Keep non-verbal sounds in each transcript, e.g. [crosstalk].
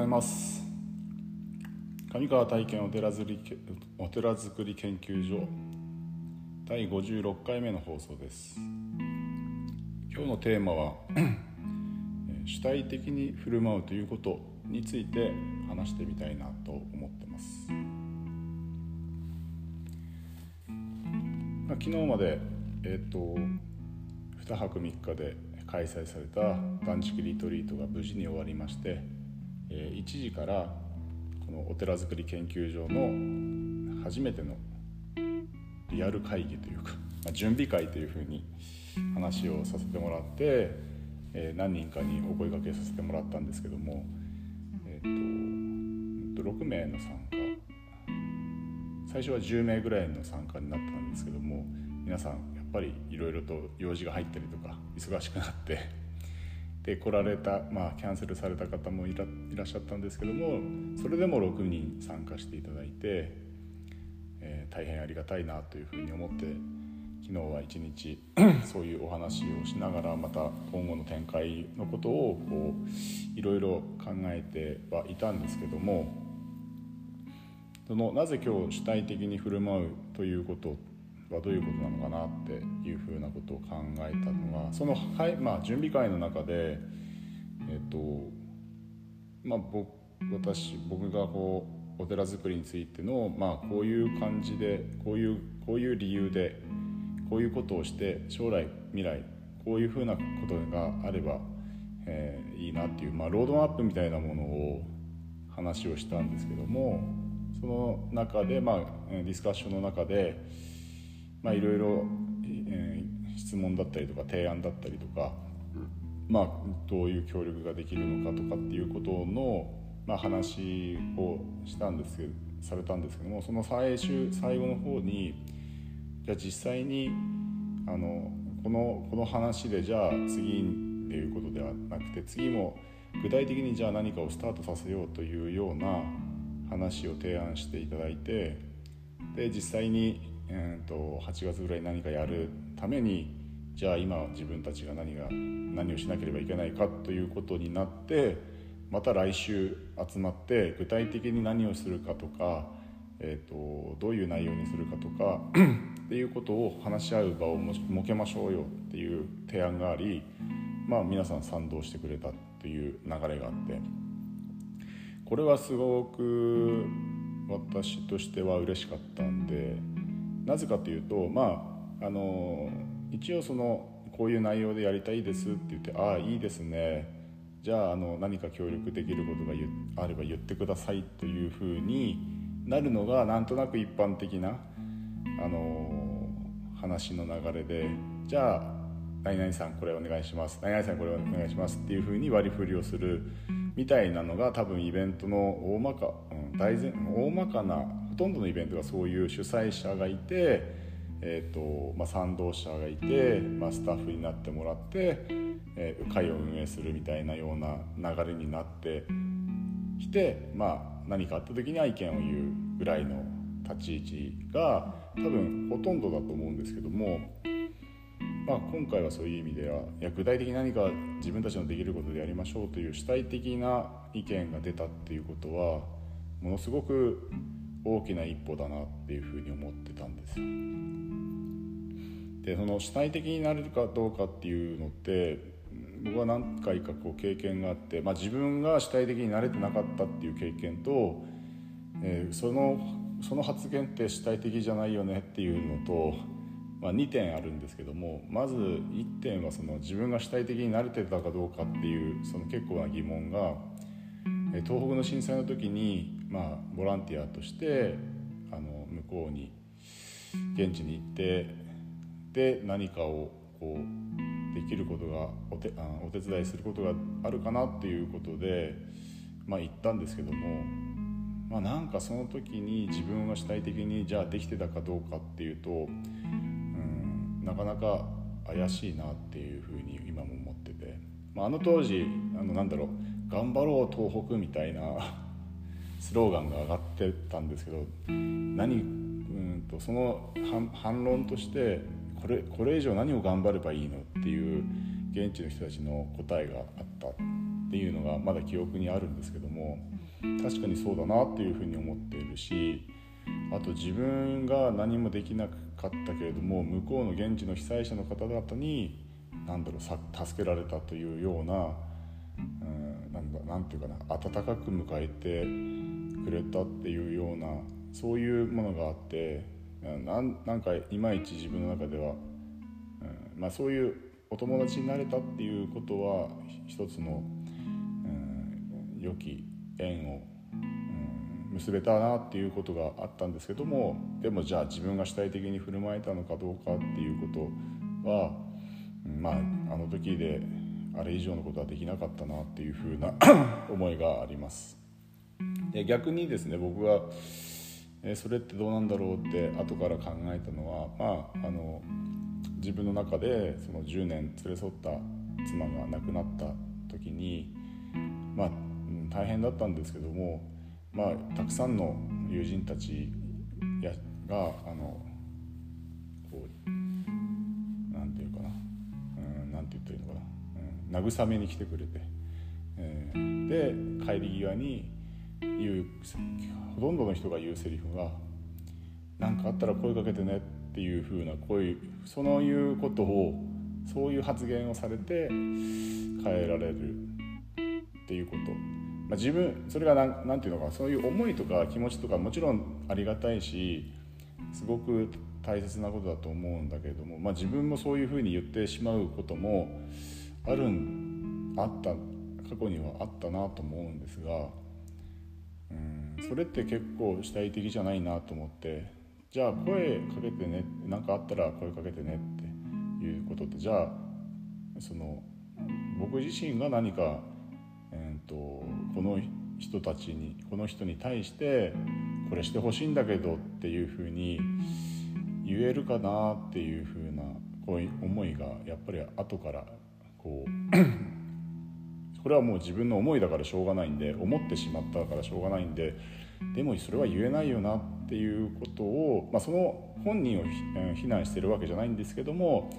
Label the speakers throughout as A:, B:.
A: ございます。上川体験お寺づりお寺づくり研究所第56回目の放送です。今日のテーマは主体的に振る舞うということについて話してみたいなと思ってます、まあ、昨日までえっ、ー、と2泊3日で開催された断食リトリートが無事に終わりまして1時からこのお寺づくり研究所の初めてのリアル会議というか、ま準備会というふうに話をさせてもらって、え何人かにお声がけさせてもらったんですけども、えーと、と6名の参加最初は10名ぐらいの参加になったんですけども皆さんやっぱりいろいろと用事が入ったりとか忙しくなってで来られた、まあ、キャンセルされた方もいらっしゃったんですけどもそれでも6人参加していただいて、えー、大変ありがたいなというふうに思って昨日は一日 [clears throat] そういうお話をしながらまた今後の展開のことをこういろいろ考えてはいたんですけどもそのなぜ今日主体的に振る舞うということはどういうことなのかなっていうふうなことを考えたのがその、はいまあ、準備会の中でえっとまあ僕私僕がこうお寺作りについての、まあ、こういう感じでこういうこういう理由でこういうことをして将来未来こういうふうなことがあれば、えー、いいなっていう、まあ、ロードマップみたいなものを話をしたんですけどもその中で、まあ、ディスカッションの中でまあいろいろ、えー、質問だったりとか提案だったりとか、まあ、どういう協力ができるのかとかっていうことの、まあ、話をしたんですけどされたんですけどもその最終最後の方にじゃあ実際にあのこのこの話でじゃあ次っていうことではなくて次も具体的にじゃあ何かをスタートさせようというような話を提案していただいてで実際にえーと、8月ぐらい何かやるためにじゃあ今自分たちが何が何をしなければいけないかということになってまた来週集まって具体的に何をするかとか、えーと、どういう内容にするかとか [clears throat] っていうことを話し合う場を設けましょうよっていう提案があり、まあ、皆さん賛同してくれたっていう流れがあってこれはすごく私としては嬉しかったんで。なぜかというとまああの一応そのこういう内容でやりたいですって言って「ああいいですね。じゃああの何か協力できることがあれば言ってください」というふうになるのがなんとなく一般的なあの話の流れでじゃあ何々さんこれお願いします。何々さんこれお願いしますっていうふうに割り振りをするみたいなのが多分イベントの大まか、うん、大前大まかなとんどのイベントがそういう主催者がいて、えーとまあ、賛同者がいて、まあ、スタッフになってもらって、えー、会を運営するみたいなような流れになってきて、まあ、何かあった時には意見を言うぐらいの立ち位置が多分ほとんどだと思うんですけどもまあ、今回はそういう意味ではいや具体的に何か自分たちのできることでやりましょうという主体的な意見が出たっていうことはものすごく大きな一歩だなっていうふうに思ってたんですよ。でその主体的になれるかどうかっていうのって僕は何回かこう経験があって、まあ、自分が主体的になれてなかったっていう経験と、えー、そのその発言って主体的じゃないよねっていうのとまあ、2点あるんですけどもまず1点はその自分が主体的に慣れてたかどうかっていうその結構な疑問が東北の震災の時に、まあ、ボランティアとしてあの向こうに現地に行ってで何かをこうできることがお手あお手伝いすることがあるかなっていうことで、まあ、行ったんですけども、まあ、なんかその時に自分が主体的にじゃあできてたかどうかっていうとうんなかなか怪しいなっていうふうに今も思ってて、まあ、あの当時あのなんだろう「頑張ろう東北」みたいなスローガンが上がってたんですけど何うんとその反論としてこれこれ以上何を頑張ればいいのっていう現地の人たちの答えがあったっていうのがまだ記憶にあるんですけども確かにそうだなっていうふうに思っているしあと自分が何もできなかったけれども向こうの現地の被災者の方々に何だろう助けられたというような、うん、なんだなんていうかな温かく迎えてくれたっていうようなそういうものがあってなんなんかいまいち自分の中では、うんまあ、そういうお友達になれたっていうことは一つの、うん、良き縁を、うん、結べたなっていうことがあったんですけどもでもじゃあ自分が主体的に振る舞えたのかどうかっていうことは、まああの時であれ以上のことはできなかったなっていうふうな [coughs] 思いがあります。で逆にですね僕がえそれってどうなんだろうって後から考えたのはまああの自分の中でその10年連れ添った妻が亡くなった時にまあ大変だったんですけどもまあたくさんの友人たちやがあのこうなんていうかなうんなんて言ったらいいのかな、うん、慰めに来てくれて、えー、で帰り際に言うほとんどの人が言うセリフが「何かあったら声かけてね」っていう風なこういうそのいうことをそういう発言をされて変えられるっていうこと、まあ、自分それが何て言うのかそういう思いとか気持ちとかもちろんありがたいしすごく大切なことだと思うんだけれども、まあ、自分もそういうふうに言ってしまうこともあるんあった過去にはあったなと思うんですが。うん。それって結構主体的じゃないなと思って。じゃあ声かけてね。何かあったら声かけてねっていうことって。じゃあその僕自身が何か、えーと、この人たちにこの人に対してこれしてほしいんだけどっていうふうに言えるかなっていうふうなこういう思いがやっぱり後からこうこれはもう自分の思いだからしょうがないんで思ってしまったからしょうがないんででもそれは言えないよなっていうことを、まあ、その本人を非難してるわけじゃないんですけども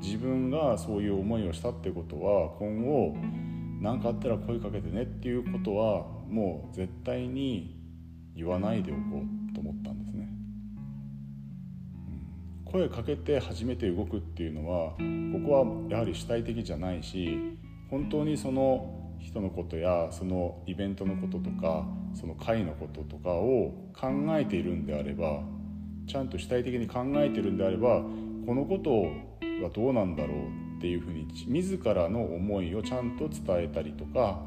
A: 自分がそういう思いをしたってことは今後何かあったら声かけてねっていうことはもう絶対に言わないでおこうと思ったんですね。声かけて初めて動くっていうのはここはやはり主体的じゃないし本当にその人のことやそのイベントのこととかその会のこととかを考えているんであればちゃんと主体的に考えているんであればこのことはどうなんだろうっていうふうに自らの思いをちゃんと伝えたりとか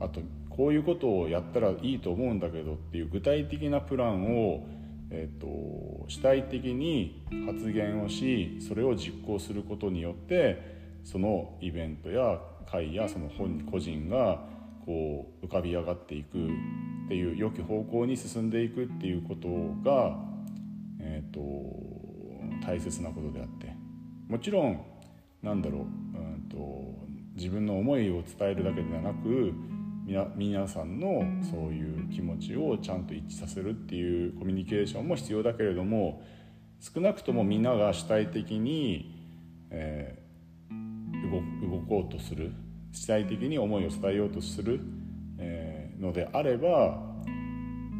A: あとこういうことをやったらいいと思うんだけどっていう具体的なプランを、えーと、と主体的に発言をしそれを実行することによってそのイベントや会やその本個人がこう浮かび上がっていくっていう良き方向に進んでいくっていうことが、えーと、大切なことであって。もちろんなんだろう、うんと、自分の思いを伝えるだけではなく皆さんのそういう気持ちをちゃんと一致させるっていうコミュニケーションも必要だけれども少なくともみんなが主体的に、え動こうとする主体的に思いを伝えようとする、えー、のであれば、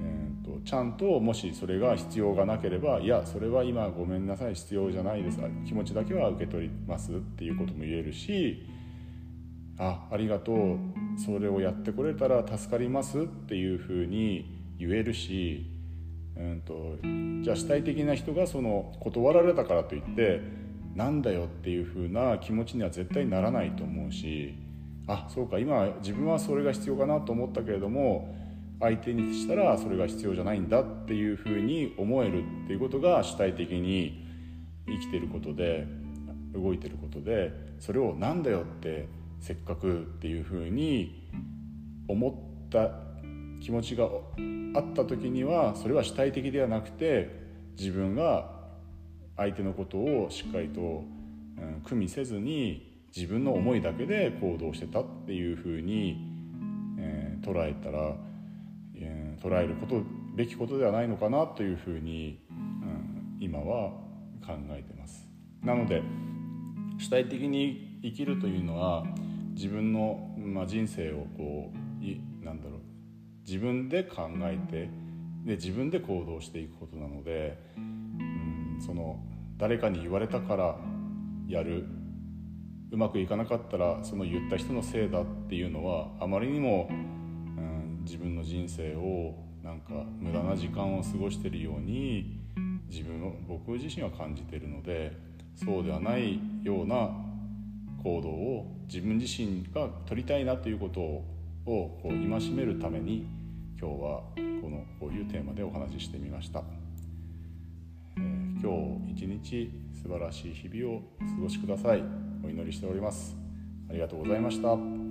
A: えーと、ちゃんともしそれが必要がなければいやそれは今ごめんなさい必要じゃないです。気持ちだけは受け取りますっていうことも言えるしあありがとう。それをやってくれたら助かりますっていうふうに言えるし、うんと、じゃあ主体的な人がその断られたからといってなんだよっていう風な気持ちには絶対ならないと思うしあそうか。今自分はそれが必要かなと思ったけれども相手にしたらそれが必要じゃないんだっていう風に思えるっていうことが主体的に生きてることで動いてることでそれを「なんだよ」ってせっかくっていう風に思った気持ちがあった時にはそれは主体的ではなくて自分が相手のことをしっかりと、うん、組みせずに自分の思いだけで行動してたっていうふうに、えー、捉えたら、えー、捉えることべきことではないのかなというふうに、うん、今は考えてます。なので主体的に生きるというのは自分のまあ、人生をこういなんだろう自分で考えてで自分で行動していくことなので、うん、その誰かに言われたからやるうまくいかなかったらその言った人のせいだっていうのはあまりにも、うん、自分の人生をなんか無駄な時間を過ごしてるように自分を僕自身は感じてるのでそうではないような行動を自分自身が取りたいなということをこう戒めるために今日はこのこういうテーマでお話ししてみました、えー、今日一日素晴らしい日々をお過ごしください。お祈りしております。ありがとうございました。